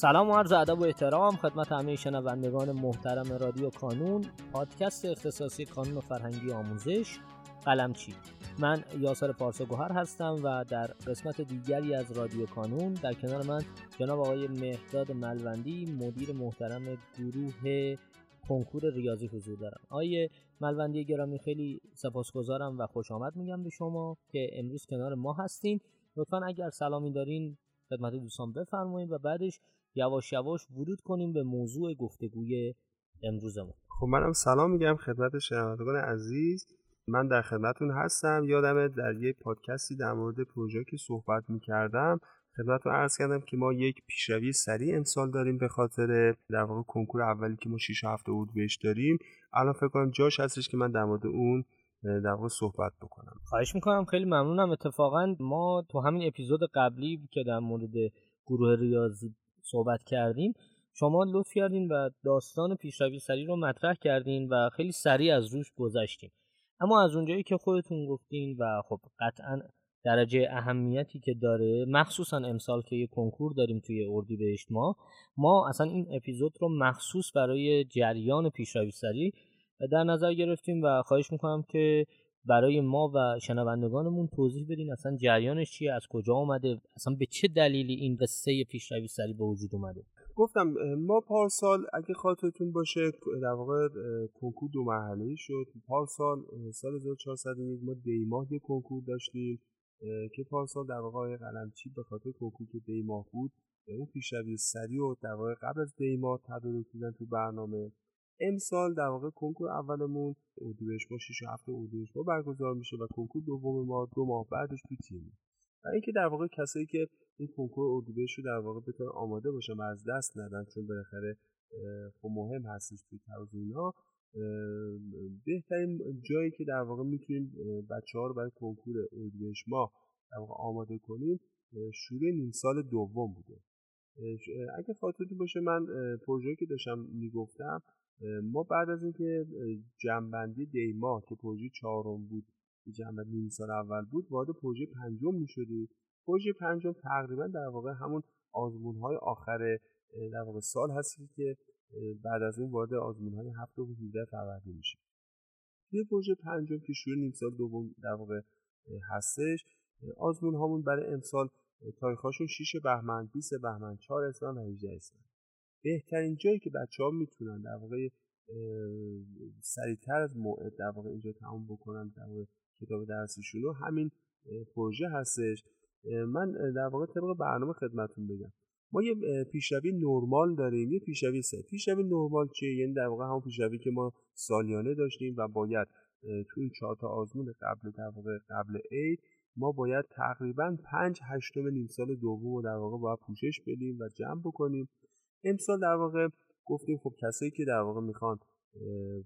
سلام و عرض ادب و احترام خدمت همه شنوندگان محترم رادیو کانون پادکست اختصاصی کانون و فرهنگی آموزش قلمچی من یاسر پارسا هستم و در قسمت دیگری از رادیو کانون در کنار من جناب آقای مهداد ملوندی مدیر محترم گروه کنکور ریاضی حضور دارم. آقای ملوندی گرامی خیلی سپاسگزارم و خوش آمد میگم به شما که امروز کنار ما هستین. لطفا اگر سلامی دارین خدمت دوستان بفرمایید و بعدش یواش یواش ورود کنیم به موضوع گفتگوی امروزمون. خب منم سلام میگم خدمت شنوندگان عزیز. من در خدمتون هستم. یادمه در یک پادکستی در مورد پروژه که صحبت می‌کردم خدمتتون عرض کردم که ما یک پیشروی سریع امسال داریم به خاطر در واقع کنکور اولی که ما 6 هفته اردیبهشت داریم. الان فکر کنم جاش هستش که من در مورد اون در واقع صحبت بکنم. خواهش می‌کنم. خیلی ممنونم. اتفاقا ما تو همین اپیزود قبلی که در مورد گروه ریاضی صحبت کردیم شما لطف کردین و داستان پیشروی سریع رو مطرح کردین و خیلی سریع از روش گذشتیم اما از اونجایی که خودتون گفتین و خب قطعا درجه اهمیتی که داره مخصوصا امسال که یه کنکور داریم توی اردیبهشت ما ما اصلا این اپیزود رو مخصوص برای جریان پیشروی سریع در نظر گرفتیم و خواهش می‌کنم که برای ما و شنوندگانمون توضیح بدین اصلا جریانش چیه؟ از کجا آمده اصلا به چه دلیلی این قصه پیشروی سری به وجود اومده؟ گفتم ما پارسال اگه خاطرتون باشه در واقع کنکور دو مرحله شد. پارسال سال 1401 ما دیماه یه کنکور داشتیم که پارسال در واقع قلمچی به خاطر کنکور که دیماه بود اون پیشروی سری و در واقع قبل از دیماه تدارک دیدن تو برنامه. امسال در واقع کنکور اولمون اردیبهشت ما 6 هفته اردیبهشت ما برگزار میشه و کنکور دوم ما دو ماه بعدش تو تیم. و اینکه در واقع کسایی که این کنکور اردیبهشت رو در واقع بتونن آماده باشن و از دست ندن چون بالاخره خب مهم هستش توی تراز اینا بهترین جایی که در واقع می‌تونیم بچه ها رو برای کنکور اردیبهشت ما در واقع آماده کنیم شروع نیم سال دوم بوده. اگه خاطرتون باشه من پروژه که داشتم می‌گفتم ما بعد از اینکه جنبندی دیما که پروژه چهارم بود جنبندی نیم سال اول بود وارد پروژه پنجم می‌شدیم. پروژه پنجم تقریبا در واقع همون آزمون های آخر در واقع سال هستی که بعد از اون وارد آزمون های هفته و 18 فروردین میشه توی پروژه پنجم که شروع نیم سال دوم در واقع هستش آزمون هامون برای امسال تاریخاشون 6 بهمن 20 بهمن 4 اسفند و 18 اسفند بهترین جایی که بچه ها می‌تونن در واقع سریعتر از موعد در واقع اینجا تمام بکنن در واقع کتاب درسیشون رو همین پروژه هستش. من در واقع طبق برنامه خدمتون بگم. ما یه پیشروی نرمال داریم یه پیشروی سه. پیشروی نرمال چیه؟ یعنی در واقع همون پیشروی که ما سالیانه داشتیم و باید تو این چهار تا آزمون قبل در واقع قبل عید ما باید تقریبا پنج هشتم نیم سال دوم رو در واقع باید پوشش بدیم و جمع بکنیم. امسال در واقع گفتیم خب کسایی که در واقع می‌خوان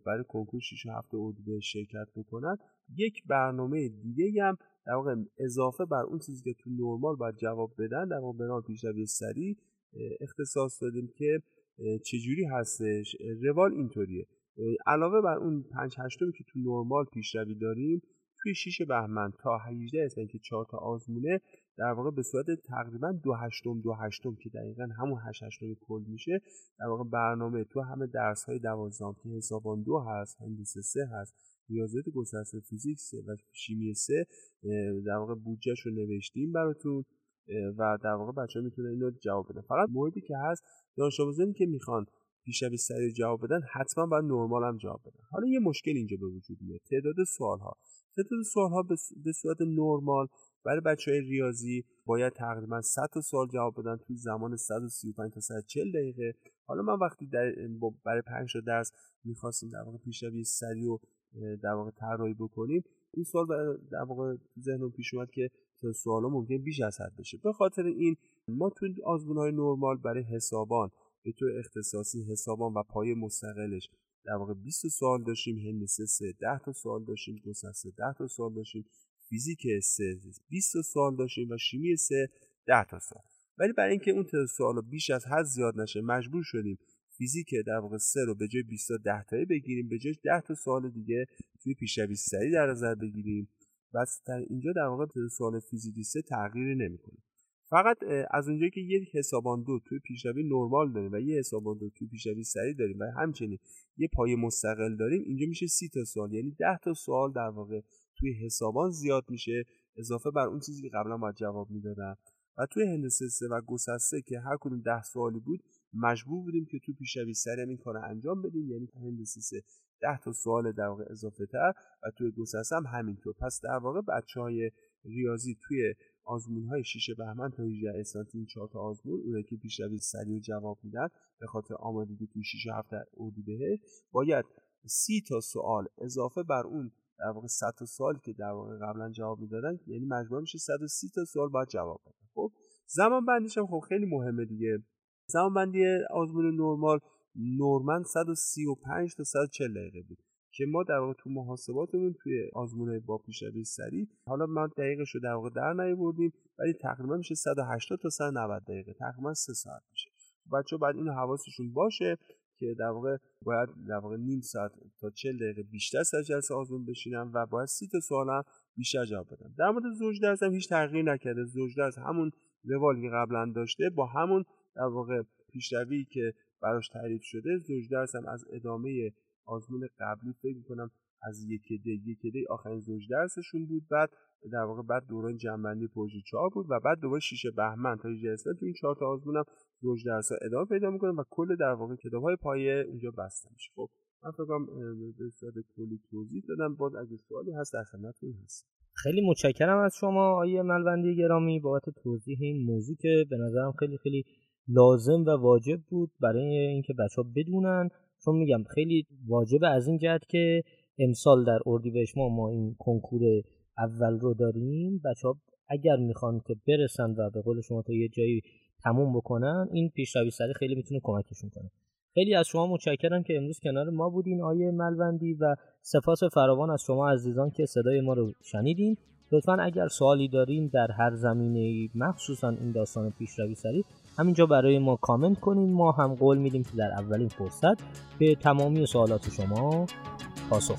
برای کنکور 6 هفته به شرکت بکنن یک برنامه دیگه هم در واقع اضافه بر اون چیزی که تو نرمال باید جواب بدن در واقع به پیشروی سری اختصاص دادیم که چجوری هستش؟ روال اینطوریه. علاوه بر اون 5 هشتمی که تو نرمال پیشروی داریم توی 6 بهمن تا 18 اسفند که 4 تا آزمونه در واقع به صورت تقریبا دو هشتم دو هشتم که دقیقا همون هشت هشتم کل میشه در واقع برنامه تو همه درس های دوازدهم که حسابان دو هست هندسه سه هست ریاضیات گسسته فیزیک سه و شیمی سه در واقع بودجهش رو نوشتیم براتون و در واقع بچه ها می‌تونن اینو جواب بدن. فقط موردی که هست دانش که می‌خوان پیشروی سریع جواب بدن حتما باید نرمال هم جواب بدن. حالا یه مشکل اینجا به وجود میاد تعداد سوال ها تعداد سوال ها به صورت نرمال برای بچه های ریاضی باید تقریبا 100 تا سوال جواب بدن توی زمان 135 تا 140 دقیقه. حالا من وقتی در برای 5 تا درس می‌خواستیم در واقع پیشروی سریع و در واقع طراحی بکنیم این سوال در واقع ذهنم پیش اومد که سوالا ممکن بیش از حد بشه. به خاطر این ما تو آزمون های نرمال برای حسابان به طور اختصاصی حسابان و پای مستقلش در واقع 20 سوال داشتیم هندسه 3 10 تا سوال داشتیم گسسته 10 تا سوال داشتیم. فیزیک 3 20 سوال داشتیم و شیمی 3 10 تا سوال. ولی برای اینکه اون تعداد سوال بیش از حد زیاد نشه مجبور شدیم فیزیک در واقع 3 رو به جای 20 تا 10 تایی بگیریم به جای 10 تا سوال دیگه توی پیشروی سری در نظر بگیریم. بس در اینجا در واقع تعداد سوال فیزیک 3 تغییری نمی‌کنه. فقط از اونجایی که یک حسابان دو توی پیشروی نرمال داریم و یه حسابان دو توی پیشروی سریع داریم و همچنین یه پای مستقل داریم اینجا میشه سی تا سوال یعنی 10 تا سوال در واقع توی حسابان زیاد میشه اضافه بر اون چیزی که قبلا باید جواب می‌دادم. و توی هندسه سه و گسسته که هر کدوم ده سوالی بود مجبور بودیم که تو پیشروی سریع این کار انجام بدیم. یعنی هندسه سه ده تا سوال در واقع اضافه تر و توی گسسته هم همینطور. پس در واقع بچه های ریاضی توی آزمون های بهمن تا 18 اسانتی این چهار تا آزمون اونایی که پیشروی سریع جواب میدن به خاطر آمادگی توی شیشه هفته اردیبهشت باید سی تا سوال اضافه بر اون در واقع 100 تا سوال که در واقع قبلا جواب می‌دادن یعنی مجموع میشه 130 تا سوال باید جواب بدن. خب زمان بندیش هم خب خیلی مهمه دیگه. زمان بندی آزمون نرمال نورمن 135 تا 140 دقیقه بود که ما در واقع تو محاسباتمون توی آزمون با پیشروی سریع حالا ما دقیقش رو در واقع در نیاوردیم ولی تقریبا میشه 180 تا 190 دقیقه تقریبا 3 ساعت میشه. بچه باید اینو حواسشون باشه که در واقع باید در واقع نیم ساعت تا 40 دقیقه بیشتر سر جلسه آزمون بشینم و باید سی تا سوالم بیشتر جواب بدم. در مورد زوج درس هم هیچ تغییر نکرده. زوج درس همون روالی که قبلا داشته با همون در واقع پیشروی که براش تعریف شده زوج درس هم از ادامه آزمون قبلی فکر می‌کنم از یک دی یک دی آخرین زوج درسشون بود. بعد در واقع بعد دوران جنبندی پروژه 4 بود و بعد دوباره شیشه بهمن تا جلسه تو این چهار تا آزمونم زوج درس ادامه پیدا می‌کنه و کل در واقع کتاب های پایه اونجا بسته میشه. خب من فکر کنم به صورت کلی توضیح دادم. باز اگه سوالی هست در خدمتتون هست خیلی متشکرم از شما آیه ملوندی گرامی بابت توضیح این موضوع که به نظرم خیلی خیلی لازم و واجب بود برای اینکه بچه ها بدونن. چون میگم خیلی واجب از این جهت که امسال در اردیبهشت ما ما این کنکور اول رو داریم. بچه اگر می‌خوان که برسن و به قول شما تا یه جایی تموم بکنن این پیشروی سری خیلی می‌تونه کمکشون کنه. خیلی از شما متشکرم که امروز کنار ما بودین آیه ملوندی و سپاس فراوان از شما عزیزان که صدای ما رو شنیدین. لطفا اگر سوالی دارین در هر زمینه مخصوصا این داستان پیشروی سری همینجا برای ما کامنت کنین. ما هم قول میدیم که در اولین فرصت به تمامی سوالات شما پاسخ